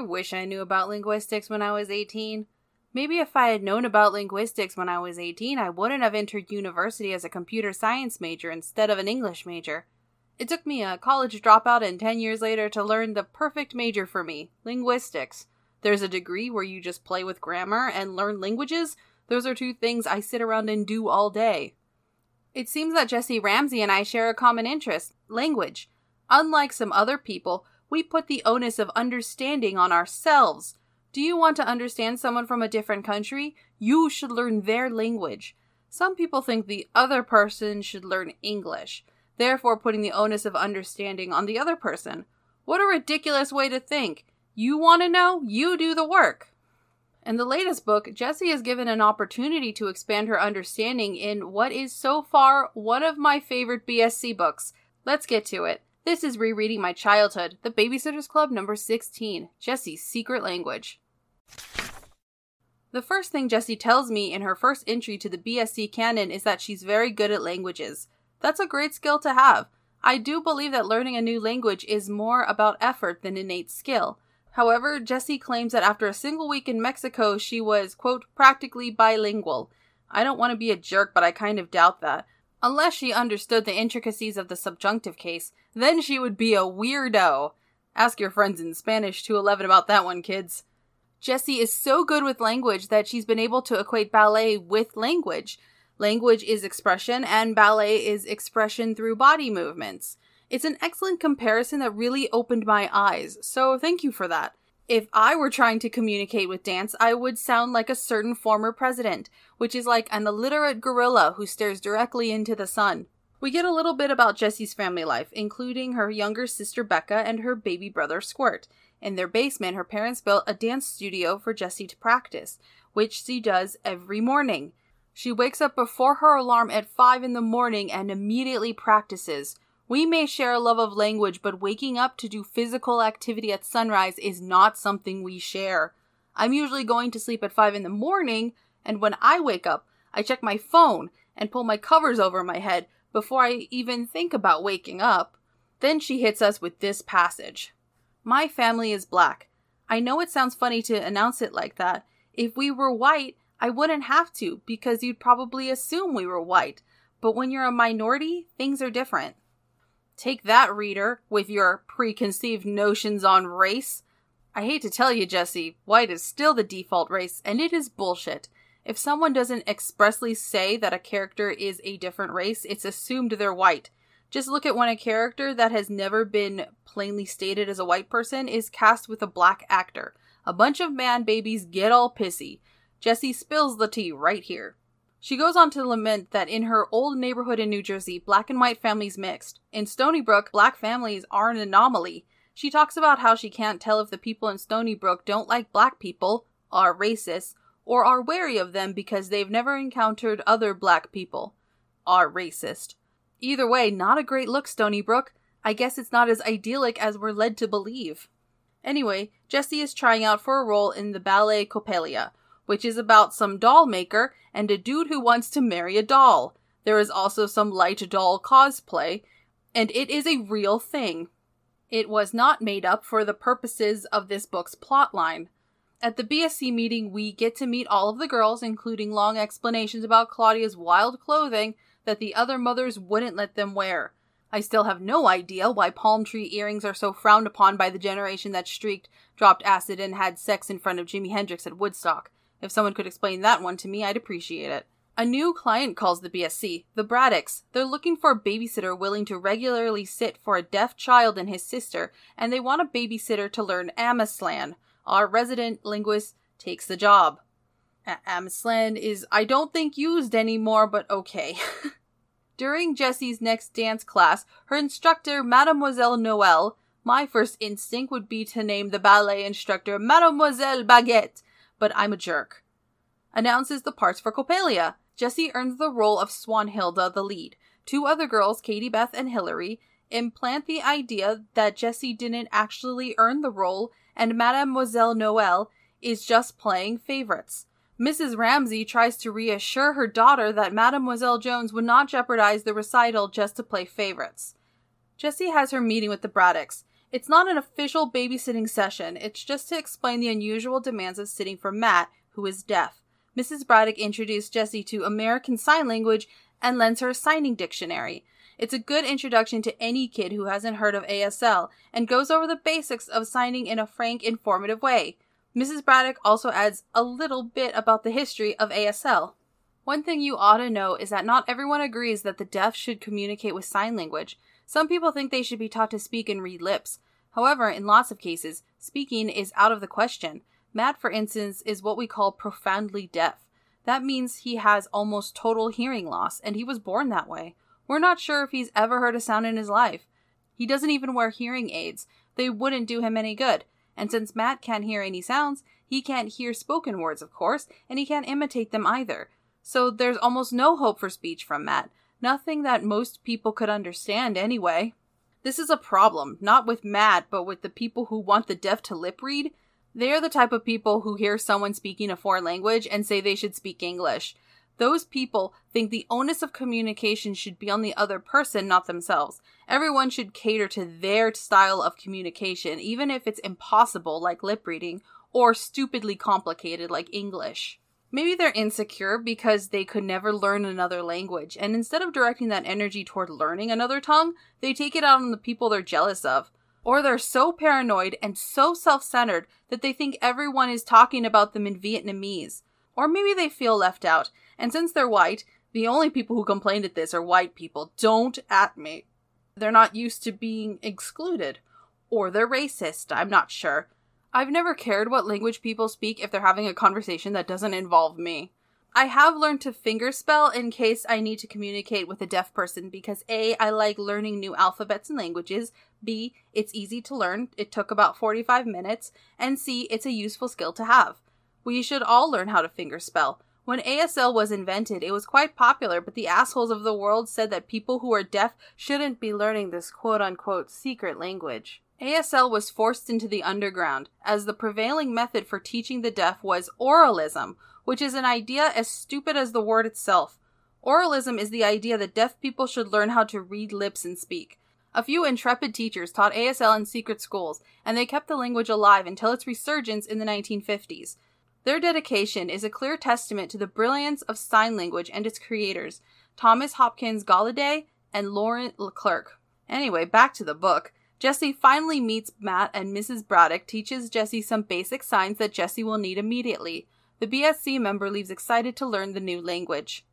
I wish I knew about linguistics when I was 18. Maybe if I had known about linguistics when I was 18, I wouldn't have entered university as a computer science major instead of an English major. It took me a college dropout and 10 years later to learn the perfect major for me linguistics. There's a degree where you just play with grammar and learn languages. Those are two things I sit around and do all day. It seems that Jessi Ramsey and I share a common interest language. Unlike some other people, we put the onus of understanding on ourselves. Do you want to understand someone from a different country? You should learn their language. Some people think the other person should learn English, therefore putting the onus of understanding on the other person. What a ridiculous way to think. You want to know? You do the work. In the latest book, Jessi is given an opportunity to expand her understanding in what is so far one of my favorite BSC books. Let's get to it. This is Rereading My Childhood, The Babysitter's Club number 16, Jessi's Secret Language. The first thing Jessi tells me in her first entry to the BSC canon is that she's very good at languages. That's a great skill to have. I do believe that learning a new language is more about effort than innate skill. However, Jessi claims that after a single week in Mexico, she was, quote, practically bilingual. I don't want to be a jerk, but I kind of doubt that. Unless she understood the intricacies of the subjunctive case, then she would be a weirdo. Ask your friends in Spanish 211 about that one, kids. Jessi is so good with language that she's been able to equate ballet with language. Language is expression, and ballet is expression through body movements. It's an excellent comparison that really opened my eyes, so thank you for that. If I were trying to communicate with dance, I would sound like a certain former president, which is like an illiterate gorilla who stares directly into the sun. We get a little bit about Jessi's family life, including her younger sister Becca and her baby brother Squirt. In their basement, her parents built a dance studio for Jessi to practice, which she does every morning. She wakes up before her alarm at 5 in the morning and immediately practices. We may share a love of language, but waking up to do physical activity at sunrise is not something we share. I'm usually going to sleep at 5 in the morning, and when I wake up, I check my phone and pull my covers over my head before I even think about waking up. Then she hits us with this passage My family is black. I know it sounds funny to announce it like that. If we were white, I wouldn't have to because you'd probably assume we were white. But when you're a minority, things are different. Take that, reader, with your preconceived notions on race. I hate to tell you, Jessi, white is still the default race, and it is bullshit. If someone doesn't expressly say that a character is a different race, it's assumed they're white. Just look at when a character that has never been plainly stated as a white person is cast with a black actor. A bunch of man babies get all pissy. Jessi spills the tea right here. She goes on to lament that in her old neighborhood in New Jersey, black and white families mixed. In Stoneybrook, black families are an anomaly. She talks about how she can't tell if the people in Stoneybrook don't like black people, are racist, or are wary of them because they've never encountered other black people, are racist. Either way, not a great look, Stoneybrook. I guess it's not as idyllic as we're led to believe. Anyway, Jessi is trying out for a role in the ballet Coppelia, which is about some doll maker and a dude who wants to marry a doll. There is also some light doll cosplay, and it is a real thing. It was not made up for the purposes of this book's plotline. At the BSC meeting, we get to meet all of the girls, including long explanations about Claudia's wild clothing that the other mothers wouldn't let them wear. I still have no idea why palm tree earrings are so frowned upon by the generation that streaked, dropped acid, and had sex in front of Jimi Hendrix at Woodstock. If someone could explain that one to me, I'd appreciate it. A new client calls the BSC, the Braddocks. They're looking for a babysitter willing to regularly sit for a deaf child and his sister, and they want a babysitter to learn Ameslan. Our resident linguist takes the job. A- Ameslan is, I don't think, used anymore, but okay. During Jessi's next dance class, her instructor, Mademoiselle Noel, my first instinct would be to name the ballet instructor Mademoiselle Baguette but I'm a jerk. Announces the parts for Coppelia. Jessi earns the role of Swanhilda, the lead. Two other girls, Katie Beth and Hillary, implant the idea that Jessi didn't actually earn the role and Mademoiselle Noel is just playing favorites. Mrs. Ramsey tries to reassure her daughter that Mademoiselle Jones would not jeopardize the recital just to play favorites. Jessi has her meeting with the Braddocks. It's not an official babysitting session, it's just to explain the unusual demands of sitting for Matt, who is deaf. Mrs. Braddock introduced Jessi to American Sign Language and lends her a signing dictionary. It's a good introduction to any kid who hasn't heard of ASL and goes over the basics of signing in a frank, informative way. Mrs. Braddock also adds a little bit about the history of ASL. One thing you ought to know is that not everyone agrees that the deaf should communicate with sign language. Some people think they should be taught to speak and read lips. However, in lots of cases, speaking is out of the question. Matt, for instance, is what we call profoundly deaf. That means he has almost total hearing loss, and he was born that way. We're not sure if he's ever heard a sound in his life. He doesn't even wear hearing aids. They wouldn't do him any good. And since Matt can't hear any sounds, he can't hear spoken words, of course, and he can't imitate them either. So there's almost no hope for speech from Matt. Nothing that most people could understand anyway. This is a problem, not with Matt, but with the people who want the deaf to lip read. They are the type of people who hear someone speaking a foreign language and say they should speak English. Those people think the onus of communication should be on the other person, not themselves. Everyone should cater to their style of communication, even if it's impossible, like lip reading, or stupidly complicated, like English. Maybe they're insecure because they could never learn another language, and instead of directing that energy toward learning another tongue, they take it out on the people they're jealous of. Or they're so paranoid and so self centered that they think everyone is talking about them in Vietnamese. Or maybe they feel left out and since they're white, the only people who complained at this are white people. Don't at me. They're not used to being excluded. Or they're racist, I'm not sure. I've never cared what language people speak if they're having a conversation that doesn't involve me. I have learned to fingerspell in case I need to communicate with a deaf person because A, I like learning new alphabets and languages, B, it's easy to learn, it took about 45 minutes, and C, it's a useful skill to have. We should all learn how to fingerspell. When ASL was invented, it was quite popular, but the assholes of the world said that people who are deaf shouldn't be learning this quote unquote secret language. ASL was forced into the underground, as the prevailing method for teaching the deaf was oralism, which is an idea as stupid as the word itself. Oralism is the idea that deaf people should learn how to read lips and speak. A few intrepid teachers taught ASL in secret schools, and they kept the language alive until its resurgence in the 1950s. Their dedication is a clear testament to the brilliance of sign language and its creators, Thomas Hopkins Gallaudet and Laurent Leclerc. Anyway, back to the book. Jessi finally meets Matt and Mrs. Braddock teaches Jessi some basic signs that Jessi will need immediately. The BSC member leaves excited to learn the new language.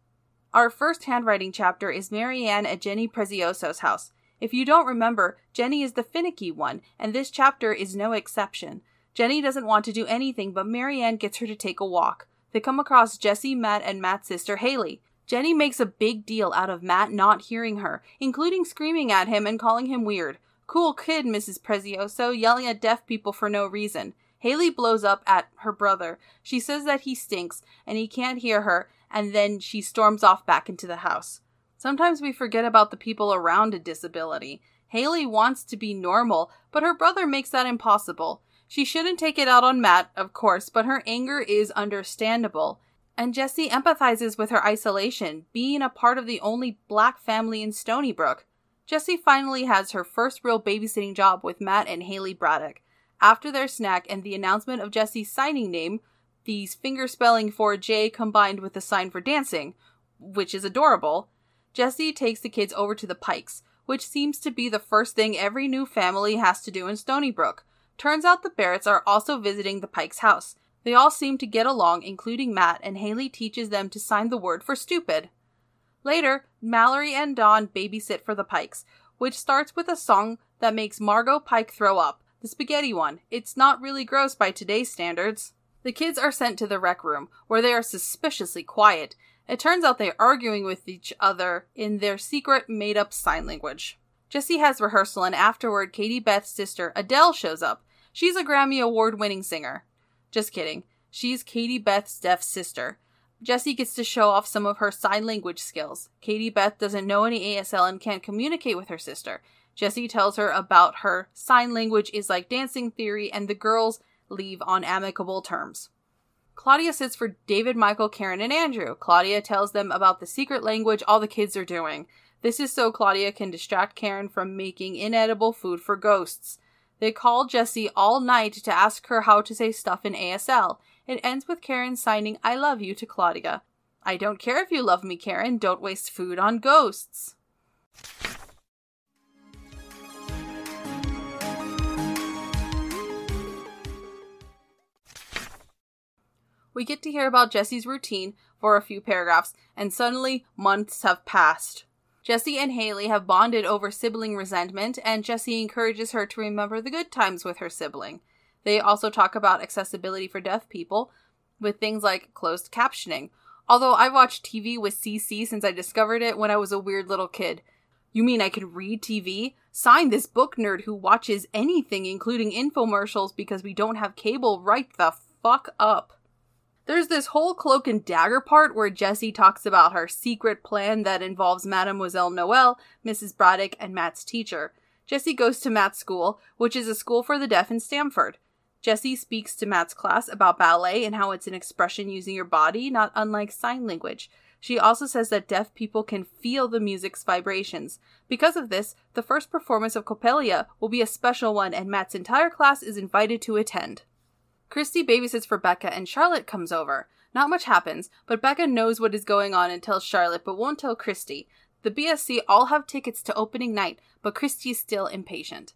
Our first handwriting chapter is Mary Anne at Jenny Prezioso's house. If you don't remember, Jenny is the finicky one, and this chapter is no exception. Jenny doesn't want to do anything, but Mary Anne gets her to take a walk. They come across Jessi, Matt, and Matt's sister Haley. Jenny makes a big deal out of Matt not hearing her, including screaming at him and calling him weird. Cool kid, Mrs. Prezioso, yelling at deaf people for no reason. Haley blows up at her brother. She says that he stinks and he can't hear her, and then she storms off back into the house. Sometimes we forget about the people around a disability. Haley wants to be normal, but her brother makes that impossible. She shouldn't take it out on Matt, of course, but her anger is understandable. And Jessi empathizes with her isolation, being a part of the only black family in Stoneybrook. Jessi finally has her first real babysitting job with Matt and Haley Braddock. After their snack and the announcement of Jessi's signing name, the finger spelling for J combined with the sign for dancing, which is adorable, Jessi takes the kids over to the Pikes, which seems to be the first thing every new family has to do in Stoneybrook. Turns out the Barretts are also visiting the Pike's house. They all seem to get along, including Matt, and Haley teaches them to sign the word for stupid. Later, Mallory and Dawn babysit for the Pikes, which starts with a song that makes Margot Pike throw up. The spaghetti one. It's not really gross by today's standards. The kids are sent to the rec room, where they are suspiciously quiet. It turns out they're arguing with each other in their secret made up sign language. Jessi has rehearsal, and afterward, Katie Beth's sister, Adele, shows up. She's a Grammy Award winning singer. Just kidding. She's Katie Beth's deaf sister. Jessi gets to show off some of her sign language skills. Katie Beth doesn't know any ASL and can't communicate with her sister. Jessi tells her about her sign language is like dancing theory, and the girls leave on amicable terms. Claudia sits for David, Michael, Karen, and Andrew. Claudia tells them about the secret language all the kids are doing. This is so Claudia can distract Karen from making inedible food for ghosts. They call Jessi all night to ask her how to say stuff in ASL. It ends with Karen signing I love you to Claudia. I don't care if you love me, Karen. Don't waste food on ghosts. We get to hear about Jessi's routine for a few paragraphs, and suddenly months have passed. Jessi and Haley have bonded over sibling resentment, and Jessi encourages her to remember the good times with her sibling. They also talk about accessibility for deaf people with things like closed captioning. Although I've watched TV with CC since I discovered it when I was a weird little kid. You mean I can read TV? Sign this book nerd who watches anything, including infomercials, because we don't have cable right the fuck up. There's this whole cloak and dagger part where Jessi talks about her secret plan that involves Mademoiselle Noel, Mrs. Braddock, and Matt's teacher. Jessi goes to Matt's school, which is a school for the deaf in Stamford. Jessi speaks to Matt's class about ballet and how it's an expression using your body, not unlike sign language. She also says that deaf people can feel the music's vibrations. Because of this, the first performance of Coppelia will be a special one, and Matt's entire class is invited to attend. Kristy babysits for Becca and Charlotte comes over. Not much happens, but Becca knows what is going on and tells Charlotte but won't tell Kristy. The BSC all have tickets to opening night, but Kristy is still impatient.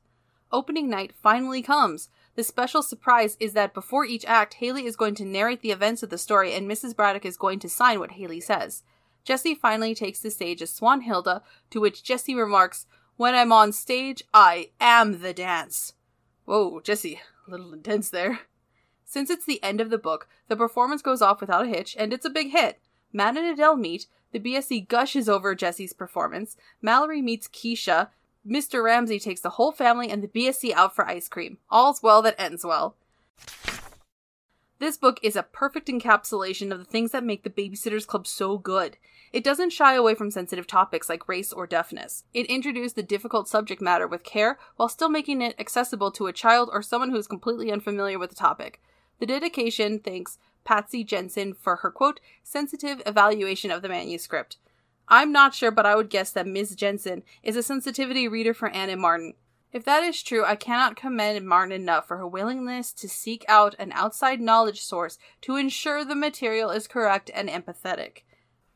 Opening night finally comes. The special surprise is that before each act, Haley is going to narrate the events of the story and Mrs. Braddock is going to sign what Haley says. Jessi finally takes the stage as Swanhilda, to which Jessi remarks, When I'm on stage, I am the dance. Whoa, Jessi, a little intense there. Since it's the end of the book, the performance goes off without a hitch, and it's a big hit. Matt and Adele meet, the BSC gushes over Jessi's performance, Mallory meets Keisha, Mr. Ramsey takes the whole family and the BSC out for ice cream. All's well that ends well. This book is a perfect encapsulation of the things that make the Babysitters Club so good. It doesn't shy away from sensitive topics like race or deafness. It introduced the difficult subject matter with care while still making it accessible to a child or someone who is completely unfamiliar with the topic. The dedication thanks Patsy Jensen for her quote, sensitive evaluation of the manuscript. I'm not sure, but I would guess that Ms. Jensen is a sensitivity reader for Ann M. Martin. If that is true, I cannot commend Martin enough for her willingness to seek out an outside knowledge source to ensure the material is correct and empathetic.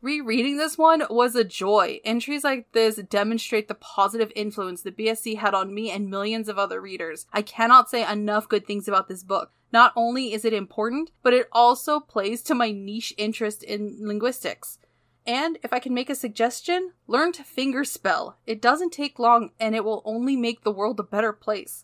Rereading this one was a joy. Entries like this demonstrate the positive influence the BSC had on me and millions of other readers. I cannot say enough good things about this book. Not only is it important, but it also plays to my niche interest in linguistics. And if I can make a suggestion, learn to fingerspell. It doesn't take long and it will only make the world a better place.